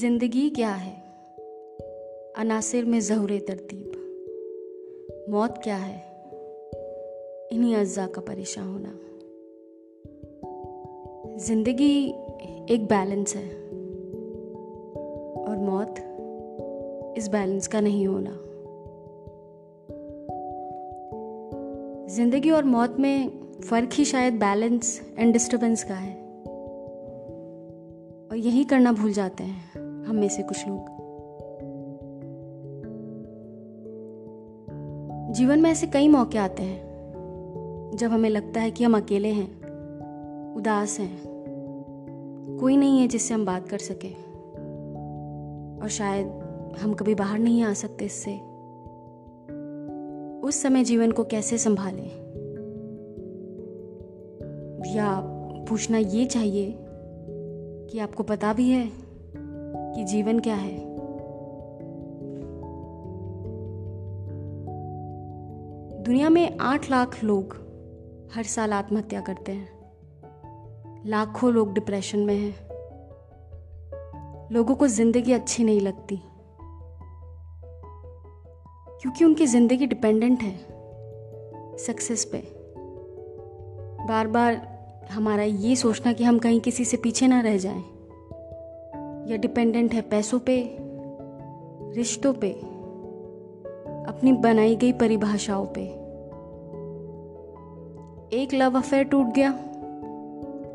ज़िंदगी क्या है? अनासिर में जहूर तरतीब। मौत क्या है? इन्हीं अज्जा का परेशान होना। ज़िंदगी एक बैलेंस है। और मौत इस बैलेंस का नहीं होना। ज़िंदगी और मौत में फ़र्क ही शायद बैलेंस एंड डिस्टरबेंस का है। और यही करना भूल जाते हैं। हम में से कुछ लोग। जीवन में ऐसे कई मौके आते हैं, जब हमें लगता है कि हम अकेले हैं, उदास हैं। कोई नहीं है जिससे हम बात कर सके। और शायद हम कभी बाहर नहीं आ सकते इससे। उस समय जीवन को कैसे संभालें? या पूछना ये चाहिए कि आपको पता भी है कि जीवन क्या है? दुनिया में आठ लाख लोग हर साल आत्महत्या करते हैं। लाखों लोग डिप्रेशन में हैं। लोगों को ज़िंदगी अच्छी नहीं लगती। क्योंकि उनकी ज़िंदगी डिपेंडेंट है सक्सेस पे। बार बार हमारा ये सोचना कि हम कहीं किसी से पीछे ना रह जाएँ। या डिपेंडेंट है पैसों पे, रिश्तों पे, अपनी बनाई गई परिभाषाओं पे। एक लव अफेयर टूट गया,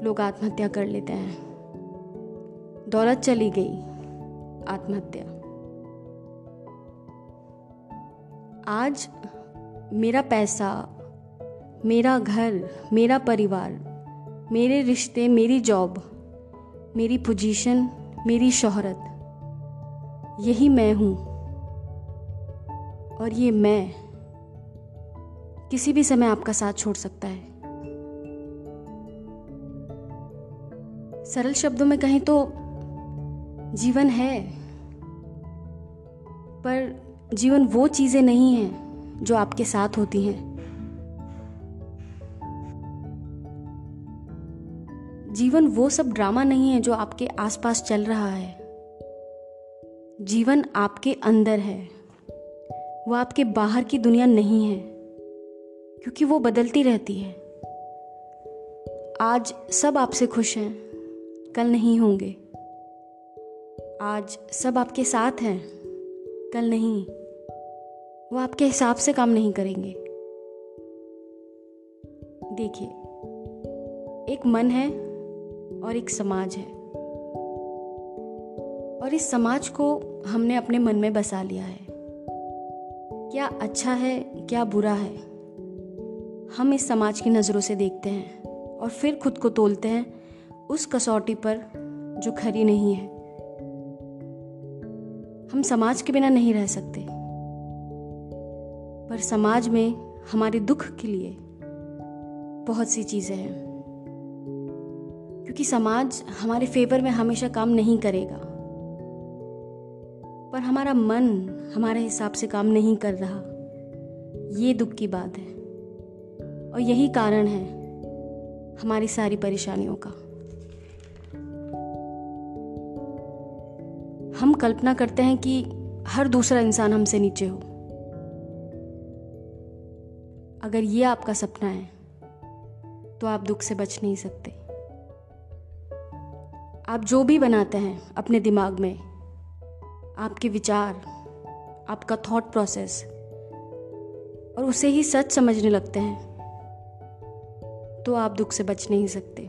लोग आत्महत्या कर लेते हैं। दौलत चली गई, आत्महत्या। आज मेरा पैसा, मेरा घर, मेरा परिवार, मेरे रिश्ते, मेरी जॉब मेरी पोजीशन मेरी शोहरत। यही मैं हूँ। और ये मैं किसी भी समय आपका साथ छोड़ सकता है। सरल शब्दों में कहें तो जीवन है। पर जीवन वो चीज़ें नहीं हैं जो आपके साथ होती हैं। जीवन वो सब ड्रामा नहीं है जो आपके आसपास चल रहा है। जीवन आपके अंदर है। वो आपके बाहर की दुनिया नहीं है, क्योंकि वो बदलती रहती है। आज सब आपसे खुश हैं, कल नहीं होंगे। आज सब आपके साथ हैं, कल नहीं। वो आपके हिसाब से काम नहीं करेंगे। देखिए, एक मन है और एक समाज है। और इस समाज को हमने अपने मन में बसा लिया है। क्या अच्छा है, क्या बुरा है? हम इस समाज की नज़रों से देखते हैं और फिर खुद को तोलते हैं उस कसौटी पर जो खरी नहीं है। हम समाज के बिना नहीं रह सकते। पर समाज में हमारे दुख के लिए बहुत सी चीज़ें हैं। क्योंकि समाज हमारे फेवर में हमेशा काम नहीं करेगा। पर हमारा मन हमारे हिसाब से काम नहीं कर रहा। ये दुख की बात है। और यही कारण है हमारी सारी परेशानियों का। हम कल्पना करते हैं कि हर दूसरा इंसान हमसे नीचे हो। अगर ये आपका सपना है तो आप दुख से बच नहीं सकते। आप जो भी बनाते हैं अपने दिमाग में, आपके विचार, आपका थॉट प्रोसेस और उसे ही सच समझने लगते हैं तो आप दुख से बच नहीं सकते।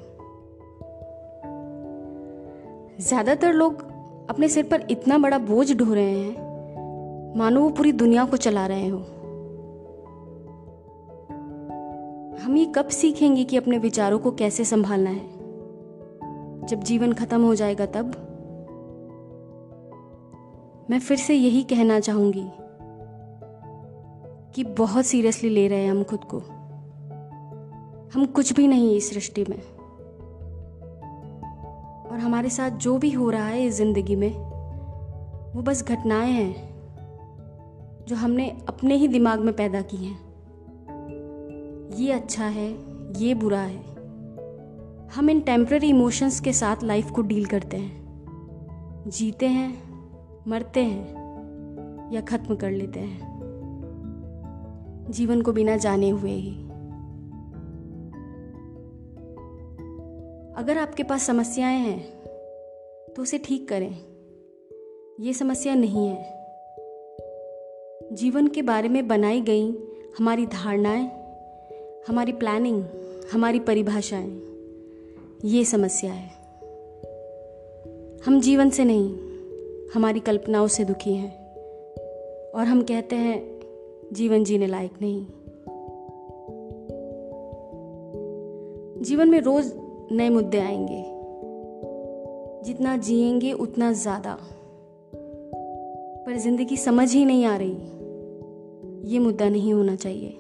ज़्यादातर लोग अपने सिर पर इतना बड़ा बोझ ढो रहे हैं, मानो वो पूरी दुनिया को चला रहे हो। हम ये कब सीखेंगे कि अपने विचारों को कैसे संभालना है? जब जीवन खत्म हो जाएगा तब। मैं फिर से यही कहना चाहूँगी कि बहुत सीरियसली ले रहे हैं हम खुद को। हम कुछ भी नहीं इस सृष्टि में। और हमारे साथ जो भी हो रहा है इस ज़िंदगी में, वो बस घटनाएँ हैं जो हमने अपने ही दिमाग में पैदा की हैं। ये अच्छा है, ये बुरा है। हम इन टेम्प्ररी इमोशंस के साथ लाइफ को डील करते हैं। जीते हैं, मरते हैं, या खत्म कर लेते हैं। जीवन को बिना जाने हुए ही। अगर आपके पास समस्याएँ हैं तो उसे ठीक करें। ये समस्या नहीं है। जीवन के बारे में बनाई गई हमारी धारणाएँ, हमारी प्लानिंग हमारी परिभाषाएँ ये समस्या है। हम जीवन से नहीं, हमारी कल्पनाओं से दुखी हैं। और हम कहते हैं, जीवन जीने लायक नहीं। जीवन में रोज नए मुद्दे आएँगे। जितना जिएँगे, उतना ज़्यादा। पर ज़िंदगी समझ ही नहीं आ रही। ये मुद्दा नहीं होना चाहिए।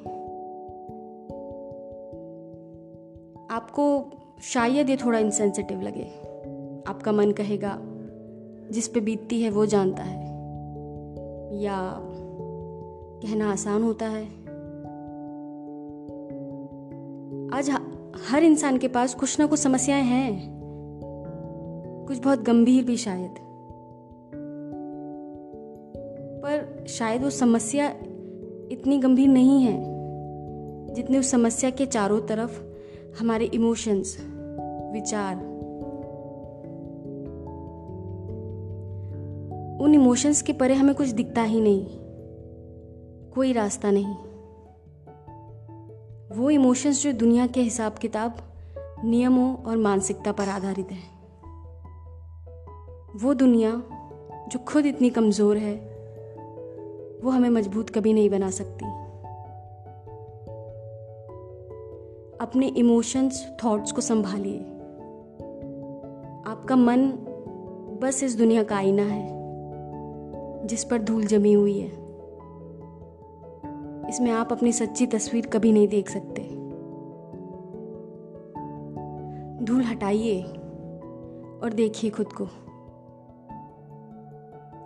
आपको शायद ये थोड़ा इंसेंसिटिव लगे। आपका मन कहेगा, जिस पे बीतती है वो जानता है। या कहना आसान होता है। आज हर इंसान के पास कुछ ना कुछ समस्याएँ हैं। कुछ बहुत गंभीर भी शायद। पर शायद वो समस्या इतनी गंभीर नहीं है, जितने उस समस्या के चारों तरफ़ हमारे इमोशंस विचार। उन इमोशंस के परे हमें कुछ दिखता ही नहीं। कोई रास्ता नहीं। वो इमोशंस जो दुनिया के हिसाब किताब, नियमों और मानसिकता पर आधारित है। वो दुनिया जो खुद इतनी कमज़ोर है, वो हमें मज़बूत कभी नहीं बना सकती। अपने इमोशंस थॉट्स को संभालिए। आपका मन बस इस दुनिया का आईना है, जिस पर धूल जमी हुई है। इसमें आप अपनी सच्ची तस्वीर कभी नहीं देख सकते। धूल हटाइए और देखिए खुद को।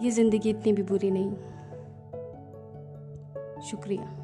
ये ज़िंदगी इतनी भी बुरी नहीं। शुक्रिया।